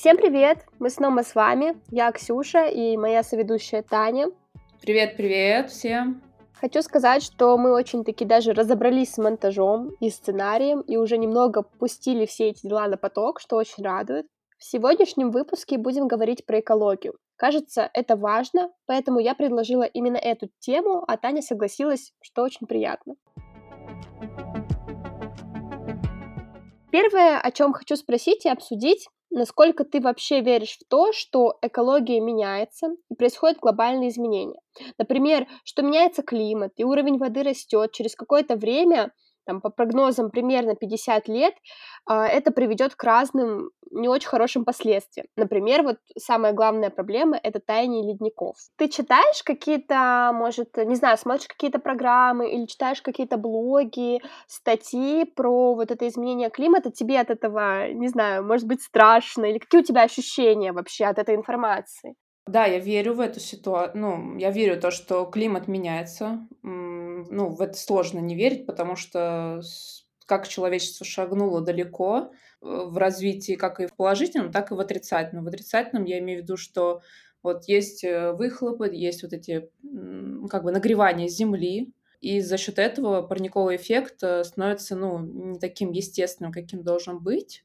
Всем привет! Мы снова с вами. Я Ксюша и моя соведущая Таня. Привет-привет всем! Хочу сказать, что мы очень-таки даже разобрались с монтажом и сценарием, и уже немного пустили все эти дела на поток, что очень радует. В сегодняшнем выпуске будем говорить про экологию. Кажется, это важно, поэтому я предложила именно эту тему, а Таня согласилась, что очень приятно. Первое, о чем хочу спросить и обсудить, насколько ты вообще веришь в то, что экология меняется и происходят глобальные изменения. Например, что меняется климат и уровень воды растет, через какое-то время там, по прогнозам примерно 50 лет, а, это приведет к разным не очень хорошим последствиям. Например, вот самая главная проблема — это таяние ледников. Ты читаешь какие-то, может, не знаю, смотришь какие-то программы или читаешь какие-то блоги, статьи про вот это изменение климата, тебе от этого, не знаю, может быть страшно, или какие у тебя ощущения вообще от этой информации? Да, я верю в эту ситуацию. Ну, я верю в то, что климат меняется. Ну, в это сложно не верить, потому что как человечество шагнуло далеко э, в развитии как и в положительном, так и в отрицательном. В отрицательном я имею в виду, что вот есть э, выхлопы, есть вот эти как бы нагревания Земли, и за счет этого парниковый эффект э, становится ну, не таким естественным, каким должен быть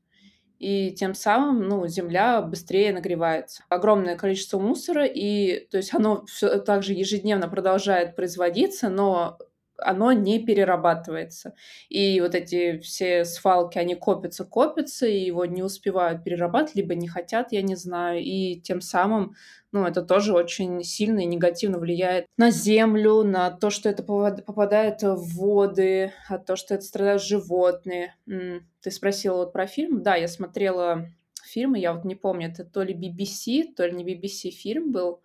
и тем самым, ну, земля быстрее нагревается. Огромное количество мусора, и, то есть, оно все также ежедневно продолжает производиться, но оно не перерабатывается. И вот эти все свалки, они копятся, копятся, и его не успевают перерабатывать, либо не хотят, я не знаю. И тем самым, ну, это тоже очень сильно и негативно влияет на землю, на то, что это попадает в воды, а то, что это страдают животные. Ты спросила вот про фильм? Да, я смотрела фильмы, я вот не помню, это то ли BBC, то ли не BBC фильм был,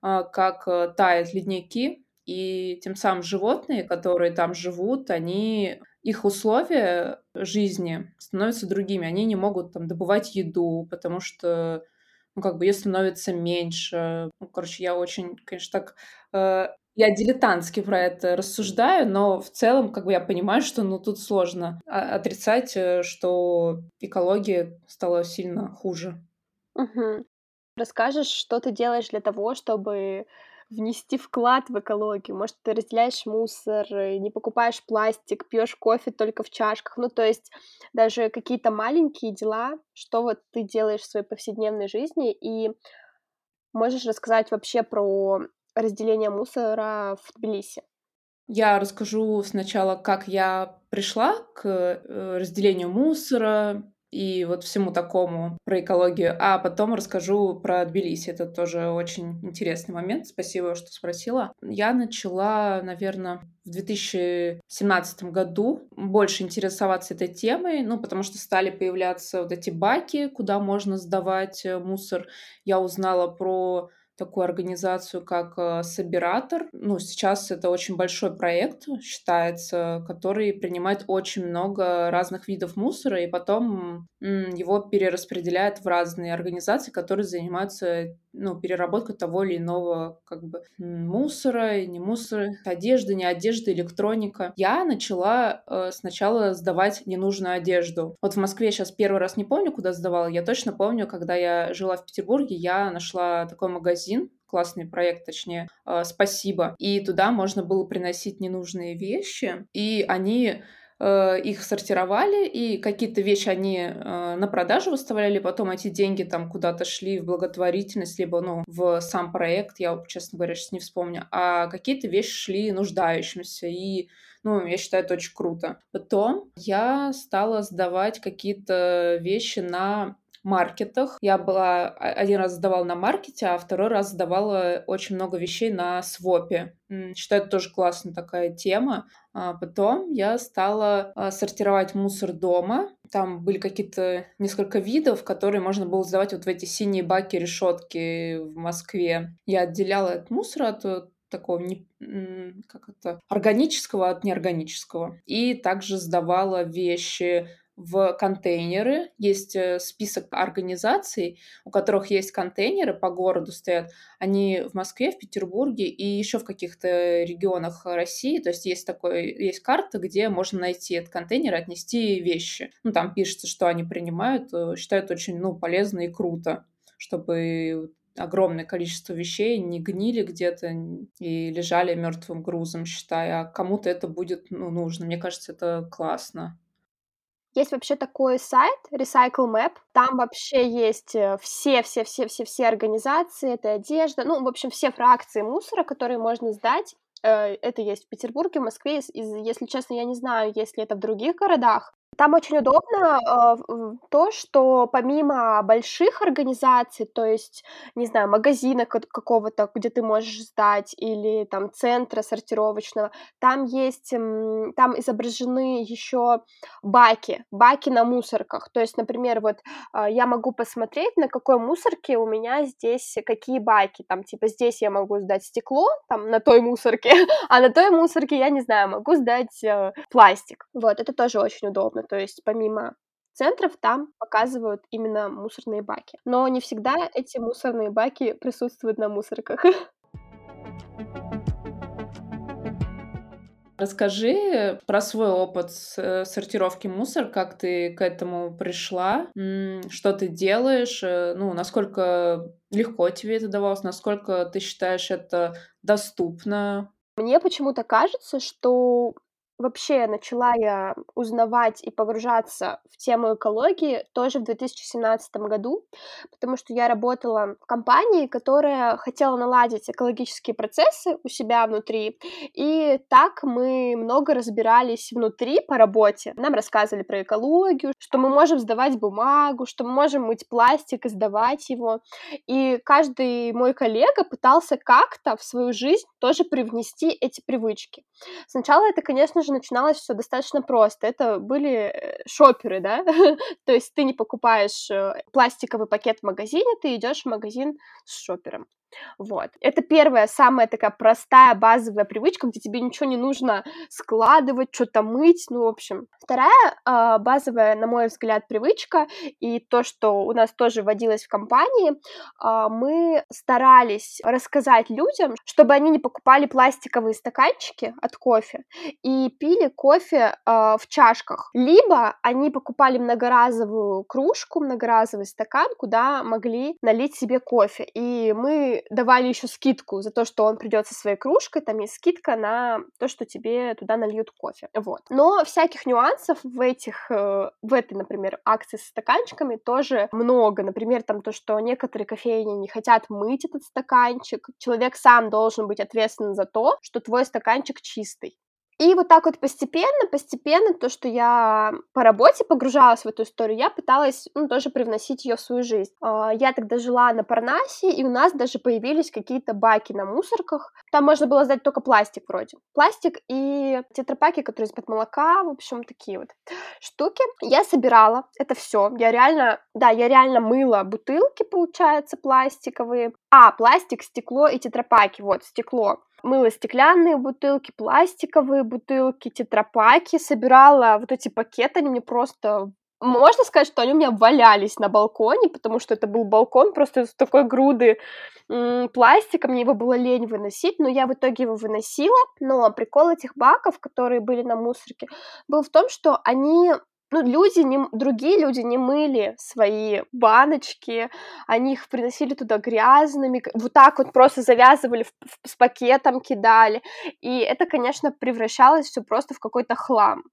а, как э, тают ледники, и тем самым животные, которые там живут, они их условия жизни становятся другими. Они не могут там добывать еду, потому что ну, как бы ее становится меньше. Ну, короче, я очень, конечно, так... Э, я дилетантски про это рассуждаю, но в целом, как бы я понимаю, что ну тут сложно отрицать, э, что экология стала сильно хуже. Угу. Расскажешь, что ты делаешь для того, чтобы внести вклад в экологию. Может, ты разделяешь мусор, не покупаешь пластик, пьешь кофе только в чашках. Ну, то есть даже какие-то маленькие дела, что вот ты делаешь в своей повседневной жизни, и можешь рассказать вообще про разделение мусора в Тбилиси. Я расскажу сначала, как я пришла к э, разделению мусора, и вот всему такому про экологию. А потом расскажу про Тбилиси. Это тоже очень интересный момент. Спасибо, что спросила. Я начала, наверное, в 2017 году больше интересоваться этой темой, ну, потому что стали появляться вот эти баки, куда можно сдавать э, мусор. Я узнала про такую организацию, как э, Собиратор. Ну, сейчас это очень большой проект, считается, который принимает очень много разных видов мусора, и потом его перераспределяют в разные организации, которые занимаются ну, переработкой того или иного как бы мусора, не мусора, одежды, не одежды, электроника. Я начала э, сначала сдавать ненужную одежду. Вот в Москве сейчас первый раз не помню, куда сдавала. Я точно помню, когда я жила в Петербурге, я нашла такой магазин, классный проект, точнее, э, спасибо. И туда можно было приносить ненужные вещи, и они Э, их сортировали, и какие-то вещи они э, на продажу выставляли, потом эти деньги там куда-то шли в благотворительность, либо, ну, в сам проект, я, честно говоря, сейчас не вспомню, а какие-то вещи шли нуждающимся, и ну, я считаю, это очень круто. Потом я стала сдавать какие-то вещи на маркетах. Я была один раз сдавала на маркете, а второй раз сдавала очень много вещей на свопе. Считаю, это тоже классная такая тема. А потом я стала а, сортировать мусор дома. Там были какие-то несколько видов, которые можно было сдавать вот в эти синие баки решетки в Москве. Я отделяла от э, такого не, как это, органического от неорганического. И также сдавала вещи в контейнеры. Есть э, список организаций, у которых есть контейнеры по городу стоят. Они в Москве, в Петербурге и еще в каких-то регионах России. То есть есть такой, есть карта, где можно найти этот контейнер и отнести вещи. Ну, там пишется, что они принимают, э, считают очень, ну, полезно и круто, чтобы огромное количество вещей не гнили где-то и лежали мертвым грузом, считая, а кому-то это будет ну, нужно. Мне кажется, это классно. Есть вообще такой сайт Recycle Map. Там вообще есть все-все-все-все-все э, организации, это одежда, ну, в общем, все фракции мусора, которые можно сдать. Э, это есть в Петербурге, в Москве. Если честно, я не знаю, есть ли это в других городах. Там очень удобно э, то, что помимо больших организаций, то есть, не знаю, магазина какого-то, где ты можешь сдать, или там центра сортировочного, там есть, там изображены еще баки, баки на мусорках. То есть, например, вот э, я могу посмотреть, на какой мусорке у меня здесь какие баки. Там, типа, здесь я могу сдать стекло, там, на той мусорке, а на той мусорке, я не знаю, могу сдать э, пластик. Вот, это тоже очень удобно то есть помимо центров там показывают именно мусорные баки. Но не всегда эти мусорные баки присутствуют на мусорках. Расскажи про свой опыт э, сортировки мусора, как ты к этому пришла, что ты делаешь, э, ну, насколько легко тебе это давалось, насколько ты считаешь это доступно. Мне почему-то кажется, что Вообще начала я узнавать и погружаться в тему экологии тоже в 2017 году, потому что я работала в компании, которая хотела наладить экологические процессы у себя внутри, и так мы много разбирались внутри по работе. Нам рассказывали про экологию, что мы можем сдавать бумагу, что мы можем мыть пластик и сдавать его, и каждый мой коллега пытался как-то в свою жизнь тоже привнести эти привычки. Сначала это, конечно же, начиналось все достаточно просто. Это были э, шоперы, да, то есть ты не покупаешь э, пластиковый пакет в магазине, ты идешь в магазин с шопером. Вот. Это первая, самая такая простая базовая привычка, где тебе ничего не нужно складывать, что-то мыть, ну, в общем. Вторая э, базовая, на мой взгляд, привычка, и то, что у нас тоже вводилось в компании, э, мы старались рассказать людям, чтобы они не покупали пластиковые стаканчики от кофе и пили кофе э, в чашках. Либо они покупали многоразовую кружку, многоразовый стакан, куда могли налить себе кофе. И мы давали еще скидку за то, что он придет со своей кружкой, там есть скидка на то, что тебе туда нальют кофе. Вот. Но всяких нюансов в этих, э, в этой, например, акции с стаканчиками тоже много. Например, там то, что некоторые кофейни не хотят мыть этот стаканчик. Человек сам должен быть ответственен за то, что твой стаканчик чистый. И вот так вот постепенно, постепенно, то, что я по работе погружалась в эту историю, я пыталась ну, тоже привносить ее в свою жизнь. А, я тогда жила на Парнасе, и у нас даже появились какие-то баки на мусорках. Там можно было сдать только пластик вроде. Пластик и тетрапаки, которые из-под молока, в общем, такие вот штуки. Я собирала это все. Я реально, да, я реально мыла бутылки, получается, пластиковые. А, пластик, стекло и тетрапаки. Вот, стекло мыла стеклянные бутылки, пластиковые бутылки, тетрапаки, собирала вот эти пакеты, они мне просто можно сказать, что они у меня валялись на балконе, потому что это был балкон просто из такой груды м- пластика, мне его было лень выносить, но я в итоге его выносила. Но прикол этих баков, которые были на мусорке, был в том, что они ну, люди, не, другие люди не мыли свои баночки, они их приносили туда грязными, вот так вот просто завязывали в, в, с пакетом, кидали, и это, конечно, превращалось все просто в какой-то хлам.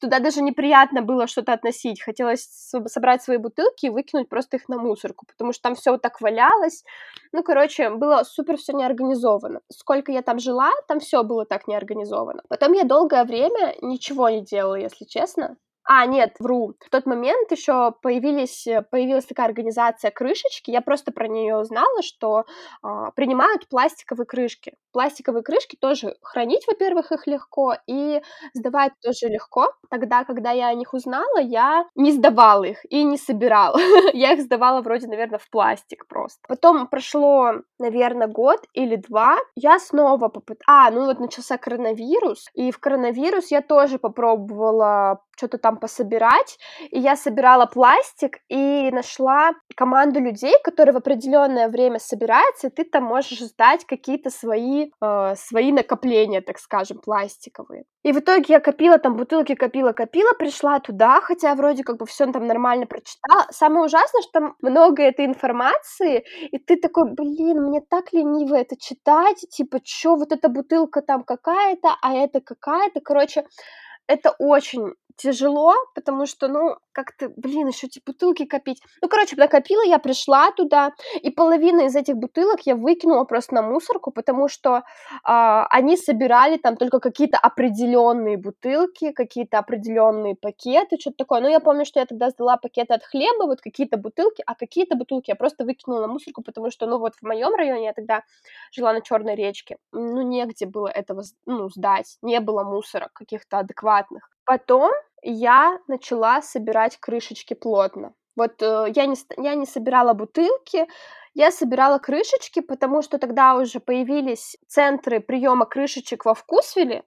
Туда даже неприятно было что-то относить. Хотелось собрать свои бутылки и выкинуть просто их на мусорку, потому что там все вот так валялось. Ну, короче, было супер все неорганизовано. Сколько я там жила, там все было так неорганизовано. Потом я долгое время ничего не делала, если честно. А, нет, вру. В тот момент еще появились, появилась такая организация крышечки. Я просто про нее узнала, что а, принимают пластиковые крышки. Пластиковые крышки тоже хранить, во-первых, их легко, и сдавать тоже легко. Тогда, когда я о них узнала, я не сдавала их и не собирала. я их сдавала вроде, наверное, в пластик просто. Потом прошло, наверное, год или два. Я снова попыталась... А, ну вот начался коронавирус, и в коронавирус я тоже попробовала что-то там пособирать, и я собирала пластик и нашла команду людей, которые в определенное время собираются, и ты там можешь сдать какие-то свои, э, свои накопления, так скажем, пластиковые. И в итоге я копила там бутылки, копила, копила, пришла туда, хотя вроде как бы все там нормально прочитала. Самое ужасное, что там много этой информации, и ты такой, блин, мне так лениво это читать, типа, чё, вот эта бутылка там какая-то, а это какая-то, короче, это очень тяжело, потому что, ну, как-то, блин, еще эти бутылки копить. Ну, короче, накопила, я пришла туда, и половина из этих бутылок я выкинула просто на мусорку, потому что э, они собирали там только какие-то определенные бутылки, какие-то определенные пакеты, что-то такое. Ну, я помню, что я тогда сдала пакеты от хлеба, вот какие-то бутылки, а какие-то бутылки я просто выкинула на мусорку, потому что, ну, вот в моем районе я тогда жила на Черной речке, ну, негде было этого, ну, сдать, не было мусора каких-то адекватных. Потом я начала собирать крышечки плотно. Вот э, я, не, я не собирала бутылки, я собирала крышечки, потому что тогда уже появились центры приема крышечек во Вкусвилле,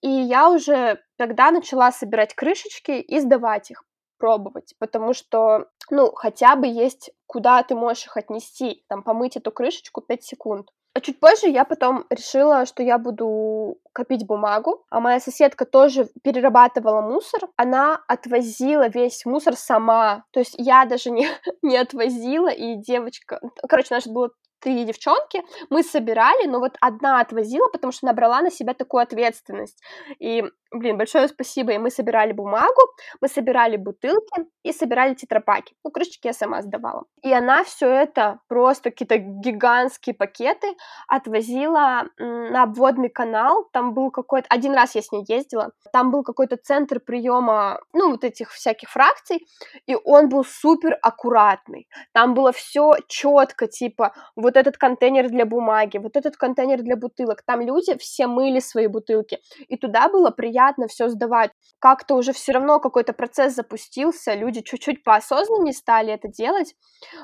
и я уже тогда начала собирать крышечки и сдавать их, пробовать, потому что, ну, хотя бы есть куда ты можешь их отнести, там, помыть эту крышечку 5 секунд. А чуть позже я потом решила, что я буду копить бумагу, а моя соседка тоже перерабатывала мусор. Она отвозила весь мусор сама, то есть я даже не, не отвозила, и девочка... Короче, у нас было три девчонки, мы собирали, но вот одна отвозила, потому что набрала на себя такую ответственность. И, блин, большое спасибо. И мы собирали бумагу, мы собирали бутылки и собирали тетрапаки. Ну, крышечки я сама сдавала. И она все это, просто какие-то гигантские пакеты, отвозила на обводный канал. Там был какой-то... Один раз я с ней ездила. Там был какой-то центр приема, ну, вот этих всяких фракций, и он был супер аккуратный. Там было все четко, типа, вот вот этот контейнер для бумаги, вот этот контейнер для бутылок. Там люди все мыли свои бутылки, и туда было приятно все сдавать. Как-то уже все равно какой-то процесс запустился, люди чуть-чуть поосознаннее стали это делать.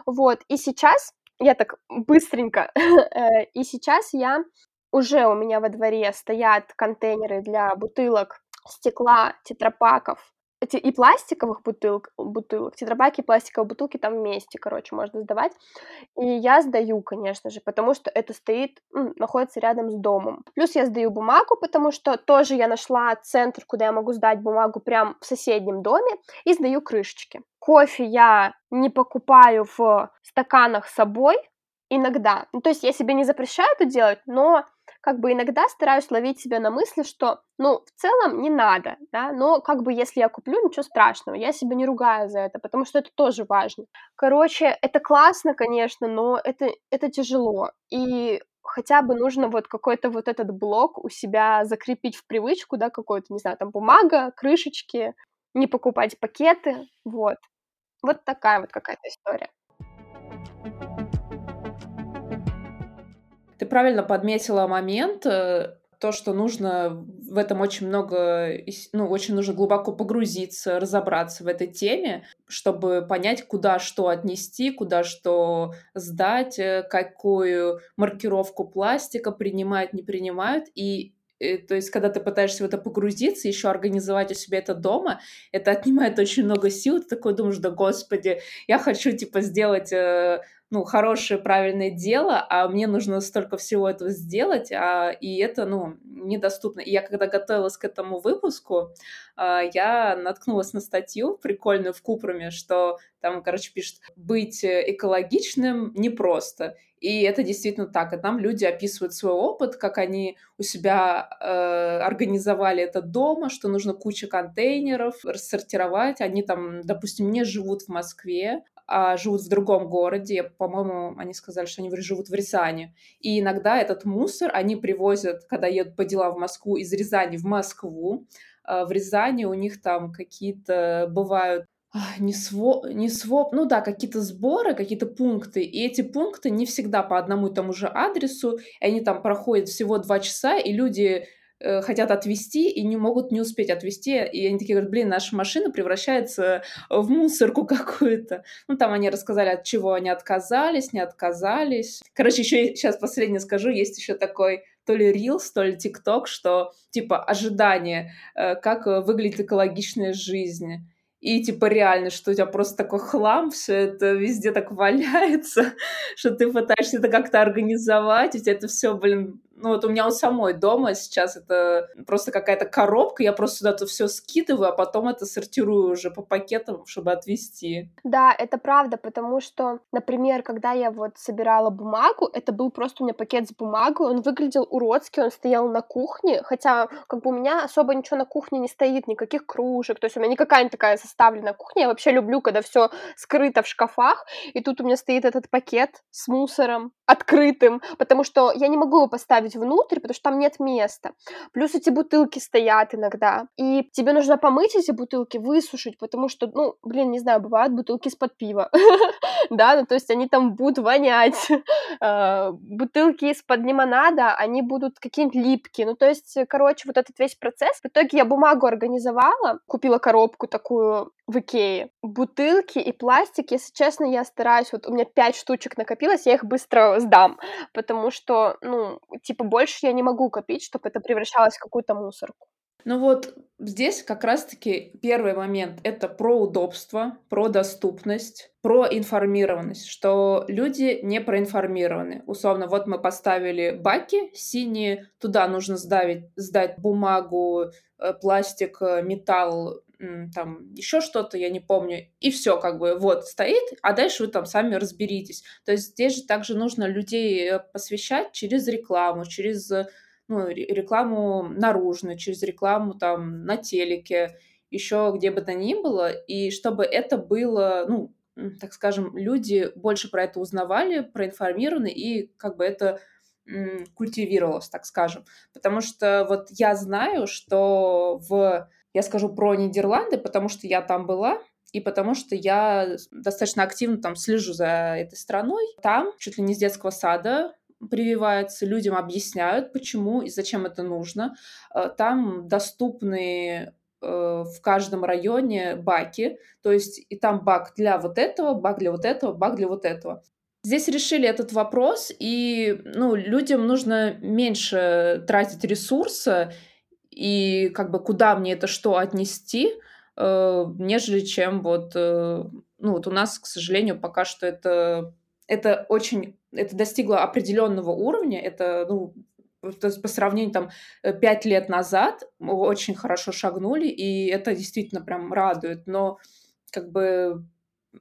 Вот, и сейчас я так быстренько, э, и сейчас я уже у меня во дворе стоят контейнеры для бутылок, стекла, тетрапаков, и пластиковых бутылок, бутылок, тетрапаки, пластиковые бутылки там вместе, короче, можно сдавать. И я сдаю, конечно же, потому что это стоит, находится рядом с домом. Плюс я сдаю бумагу, потому что тоже я нашла центр, куда я могу сдать бумагу прям в соседнем доме, и сдаю крышечки. Кофе я не покупаю в стаканах с собой иногда. Ну, то есть я себе не запрещаю это делать, но как бы иногда стараюсь ловить себя на мысли, что, ну, в целом не надо, да, но как бы если я куплю, ничего страшного, я себя не ругаю за это, потому что это тоже важно. Короче, это классно, конечно, но это, это тяжело, и хотя бы нужно вот какой-то вот этот блок у себя закрепить в привычку, да, какой-то, не знаю, там бумага, крышечки, не покупать пакеты, вот. Вот такая вот какая-то история. Ты правильно подметила момент, э, то, что нужно в этом очень много, ну, очень нужно глубоко погрузиться, разобраться в этой теме, чтобы понять, куда что отнести, куда что сдать, э, какую маркировку пластика принимают, не принимают. И э, то есть, когда ты пытаешься в это погрузиться, еще организовать у себя это дома, это отнимает очень много сил. Ты такой думаешь, да господи, я хочу, типа, сделать ну, хорошее, правильное дело, а мне нужно столько всего этого сделать, а, и это, ну, недоступно. И я, когда готовилась к этому выпуску, а, я наткнулась на статью прикольную в Купруме, что там, короче, пишет, быть экологичным непросто. И это действительно так. И там люди описывают свой опыт, как они у себя э, организовали это дома, что нужно куча контейнеров рассортировать. Они там, допустим, не живут в Москве, а живут в другом городе. По-моему, они сказали, что они живут в Рязани. И иногда этот мусор они привозят, когда едут по делам в Москву, из Рязани в Москву. А в Рязани у них там какие-то бывают не своп, не своп, ну да, какие-то сборы, какие-то пункты, и эти пункты не всегда по одному и тому же адресу, и они там проходят всего два часа, и люди э, хотят отвезти и не могут не успеть отвезти. И они такие говорят, блин, наша машина превращается в мусорку какую-то. Ну, там они рассказали, от чего они отказались, не отказались. Короче, еще сейчас последнее скажу, есть еще такой то ли Reels, то ли TikTok, что типа ожидание, э, как выглядит экологичная жизнь. И типа реально, что у тебя просто такой хлам, все это везде так валяется, что ты пытаешься это как-то организовать, у тебя это все, блин, ну вот у меня у самой дома сейчас это просто какая-то коробка, я просто сюда-то все скидываю, а потом это сортирую уже по пакетам, чтобы отвезти. Да, это правда, потому что, например, когда я вот собирала бумагу, это был просто у меня пакет с бумагой, он выглядел уродски, он стоял на кухне, хотя как бы у меня особо ничего на кухне не стоит, никаких кружек, то есть у меня никакая не такая составленная кухня, я вообще люблю, когда все скрыто в шкафах, и тут у меня стоит этот пакет с мусором открытым, потому что я не могу его поставить поставить внутрь, потому что там нет места. Плюс эти бутылки стоят иногда. И тебе нужно помыть эти бутылки, высушить, потому что, ну, блин, не знаю, бывают бутылки из-под пива. да, ну, то есть они там будут вонять. А, бутылки из-под лимонада, они будут какие-нибудь липкие. Ну, то есть, короче, вот этот весь процесс. В итоге я бумагу организовала, купила коробку такую в Икее. Бутылки и пластик, если честно, я стараюсь, вот у меня пять штучек накопилось, я их быстро сдам, потому что, ну, типа, больше я не могу копить, чтобы это превращалось в какую-то мусорку. Ну вот здесь как раз-таки первый момент — это про удобство, про доступность, про информированность, что люди не проинформированы. Условно, вот мы поставили баки синие, туда нужно сдавить, сдать бумагу, э, пластик, э, металл, там еще что-то, я не помню, и все, как бы, вот, стоит, а дальше вы там сами разберитесь. То есть здесь же также нужно людей э, посвящать через рекламу, через ну, рекламу наружную, через рекламу там на телеке, еще где бы то ни было, и чтобы это было, ну, так скажем, люди больше про это узнавали, проинформированы, и как бы это культивировалось, так скажем. Потому что вот я знаю, что в я скажу про Нидерланды, потому что я там была, и потому что я достаточно активно там слежу за этой страной. Там чуть ли не с детского сада прививается, людям объясняют, почему и зачем это нужно. Э, там доступны э, в каждом районе баки, то есть и там бак для вот этого, бак для вот этого, бак для вот этого. Здесь решили этот вопрос, и ну, людям нужно меньше тратить ресурса и как бы куда мне это что отнести, э, нежели чем вот, э, ну вот у нас, к сожалению, пока что это, это очень, это достигло определенного уровня, это, ну, то есть по сравнению там э, пять лет назад мы очень хорошо шагнули, и это действительно прям радует, но как бы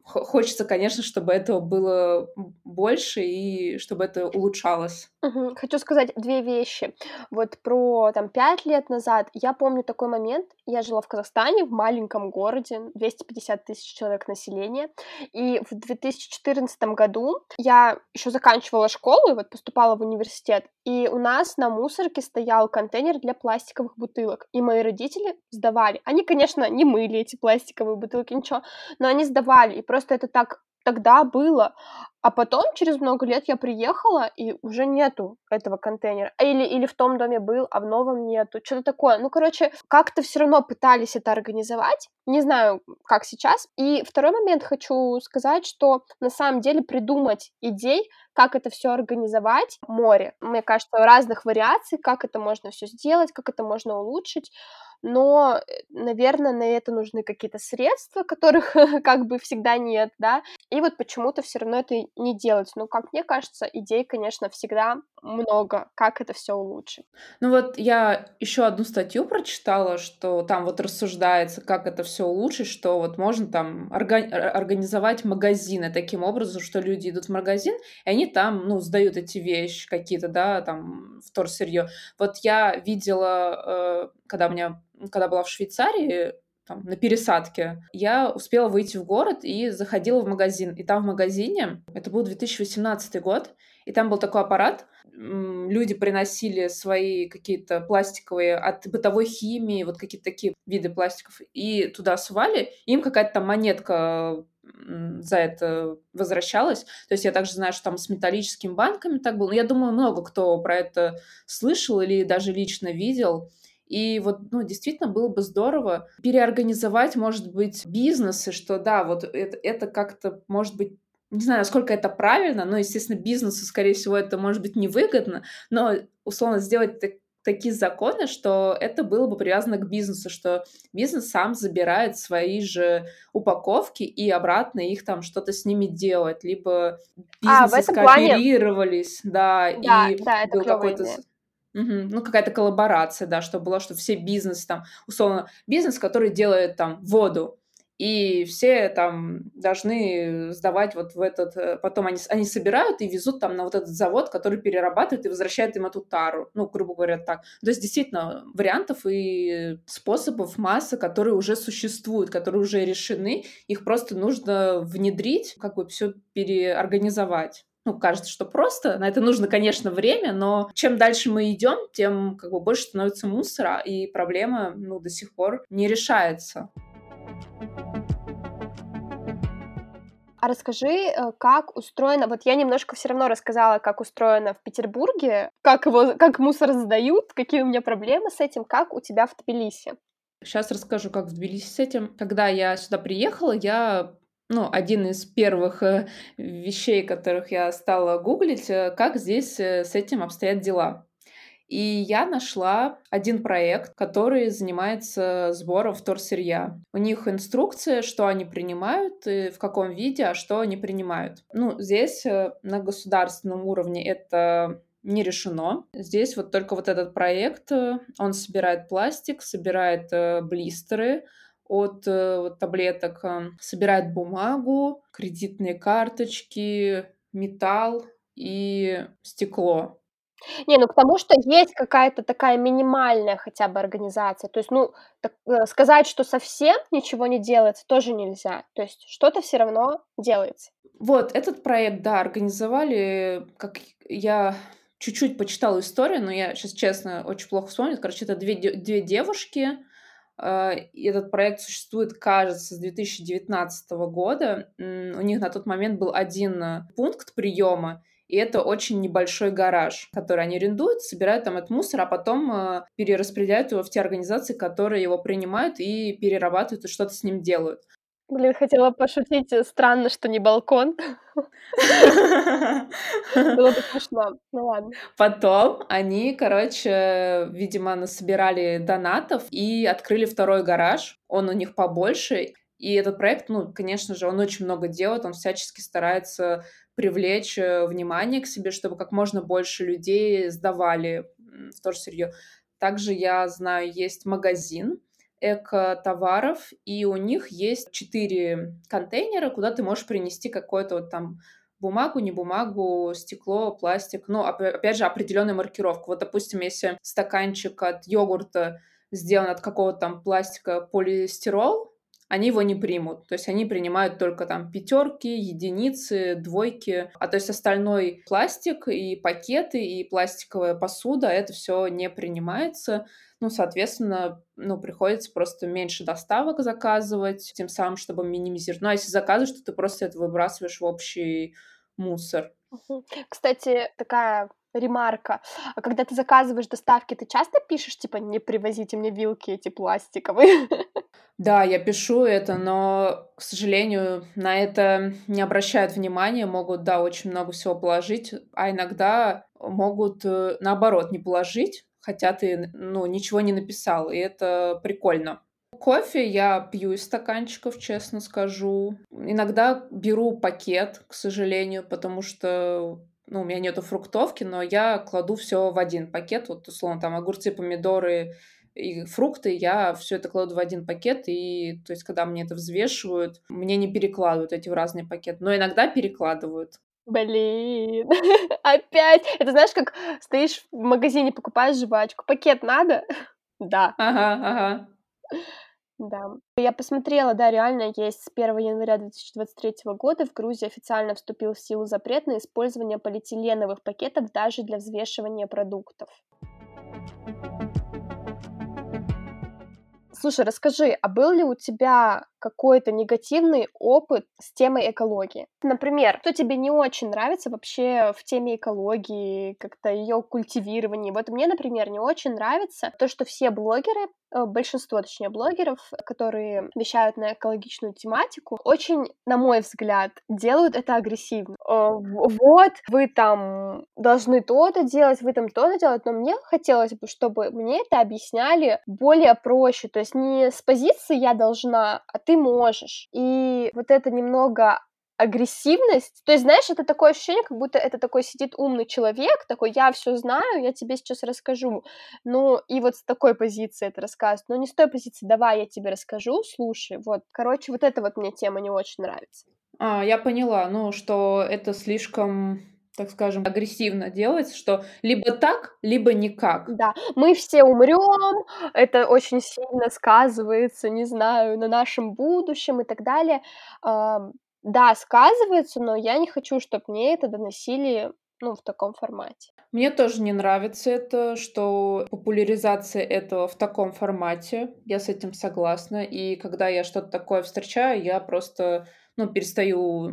хочется, конечно, чтобы этого было больше и чтобы это улучшалось. Мгм. Хочу сказать две вещи. Вот про там 5 лет назад я помню такой момент. Я жила в Казахстане, в маленьком городе, 250 тысяч человек населения. И в 2014 году я еще заканчивала школу и вот поступала в университет. И у нас на мусорке стоял контейнер для пластиковых бутылок. И мои родители сдавали. Они, конечно, не мыли эти пластиковые бутылки, ничего, но они сдавали. И просто это так тогда было. А потом, через много лет, я приехала, и уже нету этого контейнера. Или, или в том доме был, а в новом нету. Что-то такое. Ну, короче, как-то все равно пытались это организовать. Не знаю, как сейчас. И второй момент хочу сказать, что на самом деле придумать идей, как это все организовать, море. Мне кажется, разных вариаций, как это можно все сделать, как это можно улучшить но, э, наверное, на это нужны какие-то средства, которых как бы всегда нет, да, и вот почему-то все равно это не делать. Ну, как мне кажется, идей, конечно, всегда много, как это все улучшить. Ну вот я еще одну статью прочитала, что там вот рассуждается, как это все улучшить, что вот можно там органи- организовать магазины таким образом, что люди идут в магазин, и они там, ну, сдают эти вещи какие-то, да, там, вторсырье. Вот я видела, э, когда у меня когда была в Швейцарии, там, на пересадке, я успела выйти в город и заходила в магазин. И там в магазине, это был 2018 год, и там был такой аппарат, люди приносили свои какие-то пластиковые от бытовой химии, вот какие-то такие виды пластиков, и туда свали, им какая-то там монетка за это возвращалась. То есть я также знаю, что там с металлическими банками так было. Но я думаю, много кто про это слышал или даже лично видел. И вот, ну, действительно было бы здорово переорганизовать, может быть, бизнесы, что да, вот это, это как-то, может быть, не знаю, насколько это правильно, но, естественно, бизнесу, скорее всего, это может быть невыгодно, но, условно, сделать так, такие законы, что это было бы привязано к бизнесу, что бизнес сам забирает свои же упаковки и обратно их там что-то с ними делать, либо а, бизнесы а, скооперировались, плане... да, да, и да, был какой-то Угу. Ну, какая-то коллаборация, да, чтобы было, что все бизнес там, условно, бизнес, который делает там воду, и все там должны сдавать вот в этот... Э, потом они, они собирают и везут там на вот этот завод, который перерабатывает и возвращает им эту тару. Ну, грубо говоря, так. То есть, действительно, вариантов и способов масса, которые уже существуют, которые уже решены. Их просто нужно внедрить, как бы все переорганизовать ну, кажется, что просто. На это нужно, конечно, время, но чем дальше мы идем, тем как бы больше становится мусора, и проблема, ну, до сих пор не решается. А расскажи, э, как устроено, вот я немножко все равно рассказала, как устроено в Петербурге, как его, как мусор сдают, какие у меня проблемы с этим, как у тебя в Тбилиси. Сейчас расскажу, как в Тбилиси с этим. Когда я сюда приехала, я ну, один из первых э, вещей, которых я стала гуглить, э, как здесь э, с этим обстоят дела. И я нашла один проект, который занимается сбором вторсырья. У них инструкция, что они принимают, и в каком виде, а что они принимают. Ну, здесь на государственном уровне это не решено. Здесь вот только вот этот проект, он собирает пластик, собирает блистеры, от э, вот, таблеток, э, собирает бумагу, кредитные карточки, металл и стекло. Не, ну к тому, что есть какая-то такая минимальная хотя бы организация. То есть, ну, так, э, сказать, что совсем ничего не делается, тоже нельзя. То есть что-то все равно делается. Вот, этот проект, да, организовали, как я чуть-чуть почитала историю, но я сейчас, честно, очень плохо вспомню. Короче, это две, две девушки, этот проект существует, кажется, с 2019 года. У них на тот момент был один э, пункт приема, и это очень небольшой гараж, который они арендуют, собирают там этот мусор, а потом э, перераспределяют его в те организации, которые его принимают и перерабатывают и что-то с ним делают. Блин, хотела пошутить, э, странно, что не балкон. Было бы смешно. Ну ладно. Потом они, короче, видимо, насобирали донатов и открыли второй гараж. Он у них побольше. И этот проект, ну, конечно же, он очень много делает, он всячески старается привлечь э, внимание к себе, чтобы как можно больше людей сдавали вторсырье. Также я знаю, есть магазин, эко-товаров, и у них есть четыре контейнера, куда ты можешь принести какой-то вот там бумагу, не бумагу, стекло, пластик, ну, опять же, определенную маркировку. Вот, допустим, если стаканчик от йогурта сделан от какого-то там пластика полистирол, они его не примут. То есть они принимают только там пятерки, единицы, двойки. А то есть остальной пластик и пакеты, и пластиковая посуда, это все не принимается ну, соответственно, ну, приходится просто меньше доставок заказывать, тем самым, чтобы минимизировать. Ну, а если заказываешь, то ты просто это выбрасываешь в общий мусор. Кстати, такая ремарка. А когда ты заказываешь доставки, ты часто пишешь, типа, не привозите мне вилки эти пластиковые? Да, я пишу это, но, к сожалению, на это не обращают внимания, могут, да, очень много всего положить, а иногда могут, э, наоборот, не положить, хотя ты, ну, ничего не написал, и это прикольно. Кофе я пью из стаканчиков, честно скажу. Иногда беру пакет, к сожалению, потому что ну, у меня нету фруктовки, но я кладу все в один пакет. Вот, условно, там огурцы, помидоры и фрукты, я все это кладу в один пакет, и то есть, когда мне это взвешивают, мне не перекладывают эти в разные пакеты, но иногда перекладывают. Блин, опять. Это знаешь, как стоишь в магазине, покупаешь жвачку. Пакет надо? Да. Ага, ага. Да. Я посмотрела, да, реально есть с 1 января 2023 года в Грузии официально вступил в силу запрет на использование полиэтиленовых пакетов даже для взвешивания продуктов. Слушай, расскажи, а был ли у тебя какой-то негативный опыт с темой экологии? Например, что тебе не очень нравится вообще в теме экологии, как-то ее культивирования? Вот мне, например, не очень нравится то, что все блогеры, большинство, точнее, блогеров, которые вещают на экологичную тематику, очень, на мой взгляд, делают это агрессивно. Э, вот, вы там должны то-то делать, вы там то-то делать, но мне хотелось бы, чтобы мне это объясняли более проще, то есть не с позиции «я должна», а ты можешь. И вот это немного агрессивность. То есть, знаешь, это такое ощущение, как будто это такой сидит умный человек, такой, я все знаю, я тебе сейчас расскажу. Ну, и вот с такой позиции это рассказывает. Но не с той позиции, давай, я тебе расскажу, слушай. Вот, короче, вот эта вот мне тема не очень нравится. А, я поняла, ну, что это слишком так скажем, агрессивно делать, что либо так, либо никак. Да, мы все умрем, это очень сильно сказывается, не знаю, на нашем будущем и так далее. Да, сказывается, но я не хочу, чтобы мне это доносили ну, в таком формате. Мне тоже не нравится это, что популяризация этого в таком формате. Я с этим согласна. И когда я что-то такое встречаю, я просто ну, перестаю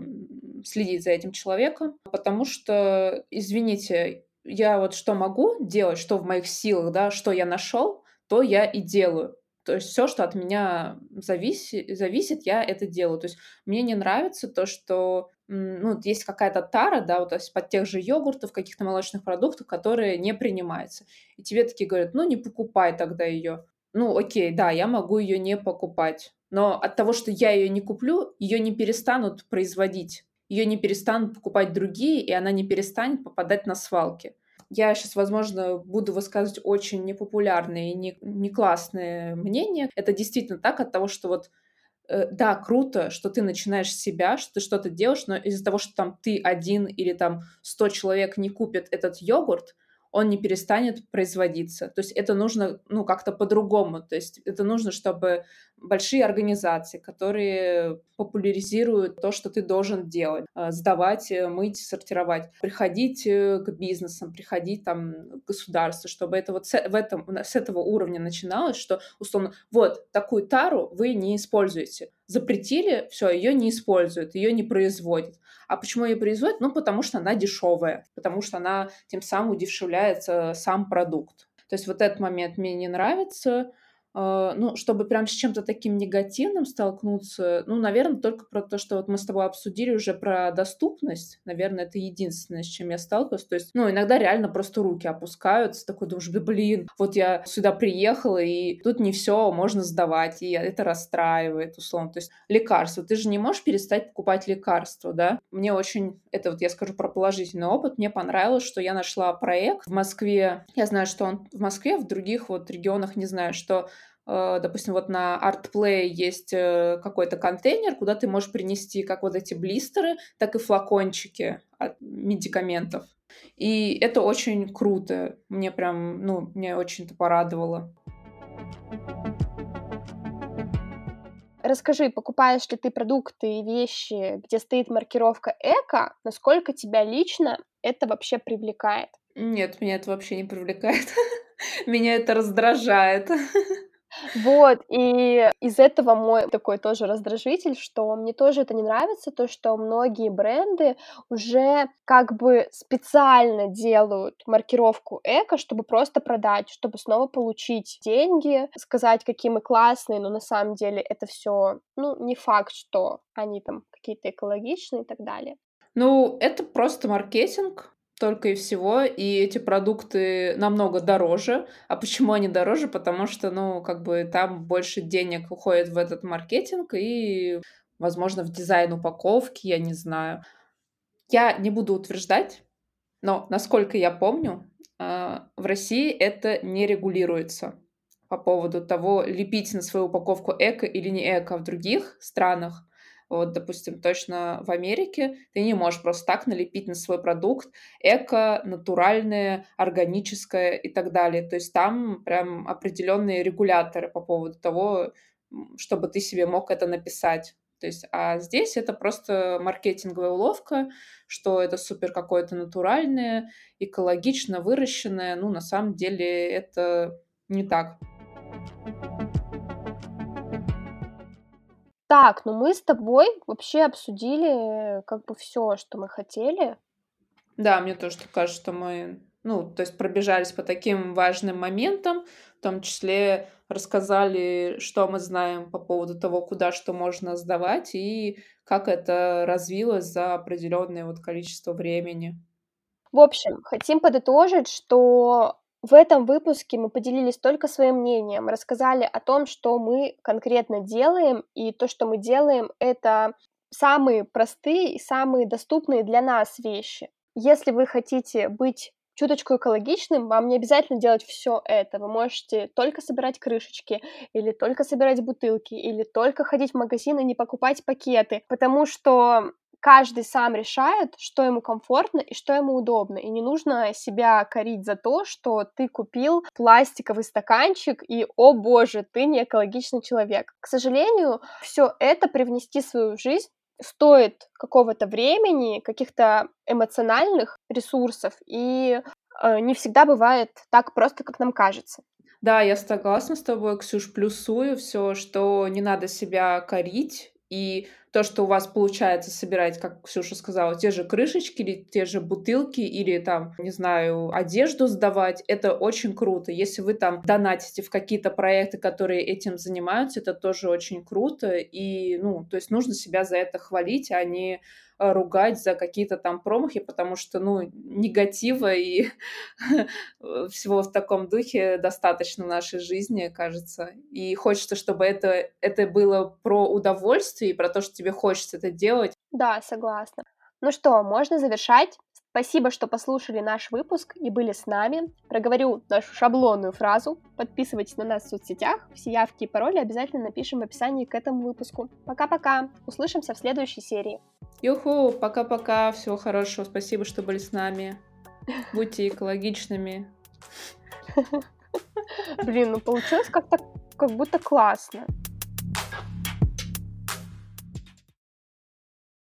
следить за этим человеком, потому что, извините, я вот что могу делать, что в моих силах, да, что я нашел, то я и делаю. То есть все, что от меня зависит, зависит, я это делаю. То есть мне не нравится то, что ну, есть какая-то тара, да, вот под тех же йогуртов, каких-то молочных продуктов, которые не принимаются. И тебе такие говорят, ну, не покупай тогда ее. Ну, окей, да, я могу ее не покупать. Но от того, что я ее не куплю, ее не перестанут производить. Ее не перестанут покупать другие, и она не перестанет попадать на свалки. Я сейчас, возможно, буду высказывать очень непопулярные и не, не классные мнения. Это действительно так от того, что вот э, да, круто, что ты начинаешь с себя, что ты что-то делаешь, но из-за того, что там ты один или там сто человек не купят этот йогурт, он не перестанет производиться. То есть это нужно, ну, как-то по-другому. То есть это нужно, чтобы большие организации, которые популяризируют то, что ты должен делать, а, сдавать, э, мыть, сортировать, приходить э, к бизнесам, приходить там к государству, чтобы это вот с, в этом, с этого уровня начиналось, что, условно, вот такую тару вы не используете. Запретили, все, ее не используют, ее не производят. А почему ее производят? Ну, потому что она дешевая, потому что она тем самым удешевляется сам продукт. То есть вот этот момент мне не нравится. А, ну, чтобы прям с чем-то таким негативным столкнуться, ну, наверное, только про то, что вот мы с тобой обсудили уже про доступность, наверное, это единственное, с чем я сталкиваюсь. То есть, ну, иногда реально просто руки опускаются, такой думаешь, да блин, вот я сюда приехала, и тут не все можно сдавать, и это расстраивает, условно. То есть лекарства, ты же не можешь перестать покупать лекарства, да? Мне очень, это вот я скажу про положительный опыт, мне понравилось, что я нашла проект в Москве, я знаю, что он в Москве, в других вот регионах не знаю, что допустим, вот на ArtPlay есть э, какой-то контейнер, куда ты можешь принести как вот эти блистеры, так и флакончики от медикаментов. И это очень круто. Мне прям, ну, мне очень это порадовало. Расскажи, покупаешь ли ты продукты и вещи, где стоит маркировка эко, насколько тебя лично это вообще привлекает? Нет, меня это вообще не привлекает. Меня это раздражает. Вот, и из этого мой такой тоже раздражитель, что мне тоже это не нравится, то, что многие бренды уже как бы специально делают маркировку эко, чтобы просто продать, чтобы снова получить деньги, сказать, какие мы классные, но на самом деле это все, ну, не факт, что они там какие-то экологичные и так далее. Ну, это просто маркетинг, только и всего, и эти продукты намного дороже. А почему они дороже? Потому что, ну, как бы там больше денег уходит в этот маркетинг и, возможно, в дизайн упаковки, я не знаю. Я не буду утверждать, но, насколько я помню, а, в России это не регулируется по поводу того, лепить на свою упаковку эко или не эко в других странах. Вот, допустим, точно в Америке ты не можешь просто так налепить на свой продукт эко, натуральное, органическое и так далее. То есть там прям определенные регуляторы по поводу того, чтобы ты себе мог это написать. То есть, а здесь это просто маркетинговая уловка, что это супер какое-то натуральное, экологично выращенное. Ну, на самом деле это не так. Так, ну мы с тобой вообще обсудили как бы все, что мы хотели. Да, мне тоже так кажется, что мы, ну, то есть пробежались по таким важным моментам, в том числе рассказали, что мы знаем по поводу того, куда что можно сдавать и как это развилось за определенное вот количество времени. В общем, хотим подытожить, что в этом выпуске мы поделились только своим мнением, рассказали о том, что мы конкретно делаем, и то, что мы делаем, это самые простые и самые доступные для нас вещи. Если вы хотите быть чуточку экологичным, вам не обязательно делать все это. Вы можете только собирать крышечки, или только собирать бутылки, или только ходить в магазин и не покупать пакеты, потому что каждый сам решает, что ему комфортно и что ему удобно. И не нужно себя корить за то, что ты купил пластиковый стаканчик и, о боже, ты не экологичный человек. К сожалению, все это привнести в свою жизнь стоит какого-то времени, каких-то эмоциональных ресурсов, и э, не всегда бывает так просто, как нам кажется. Да, я согласна с тобой, Ксюш, плюсую все, что не надо себя корить, и то, что у вас получается собирать, как Ксюша сказала, те же крышечки или те же бутылки, или там, не знаю, одежду сдавать, это очень круто. Если вы там донатите в какие-то проекты, которые этим занимаются, это тоже очень круто. И, ну, то есть нужно себя за это хвалить, а не Э, ругать за какие-то там промахи, потому что, ну, негатива и всего в таком духе достаточно в нашей жизни, кажется. И хочется, чтобы это, это было про удовольствие и про то, что тебе хочется это делать. Да, согласна. Ну что, можно завершать. Спасибо, что послушали наш выпуск и были с нами. Проговорю нашу шаблонную фразу. Подписывайтесь на нас в соцсетях. Все явки и пароли обязательно напишем в описании к этому выпуску. Пока-пока. Услышимся в следующей серии. Юху, пока-пока. Всего хорошего. Спасибо, что были с нами. Будьте экологичными. Блин, ну получилось как-то как будто классно.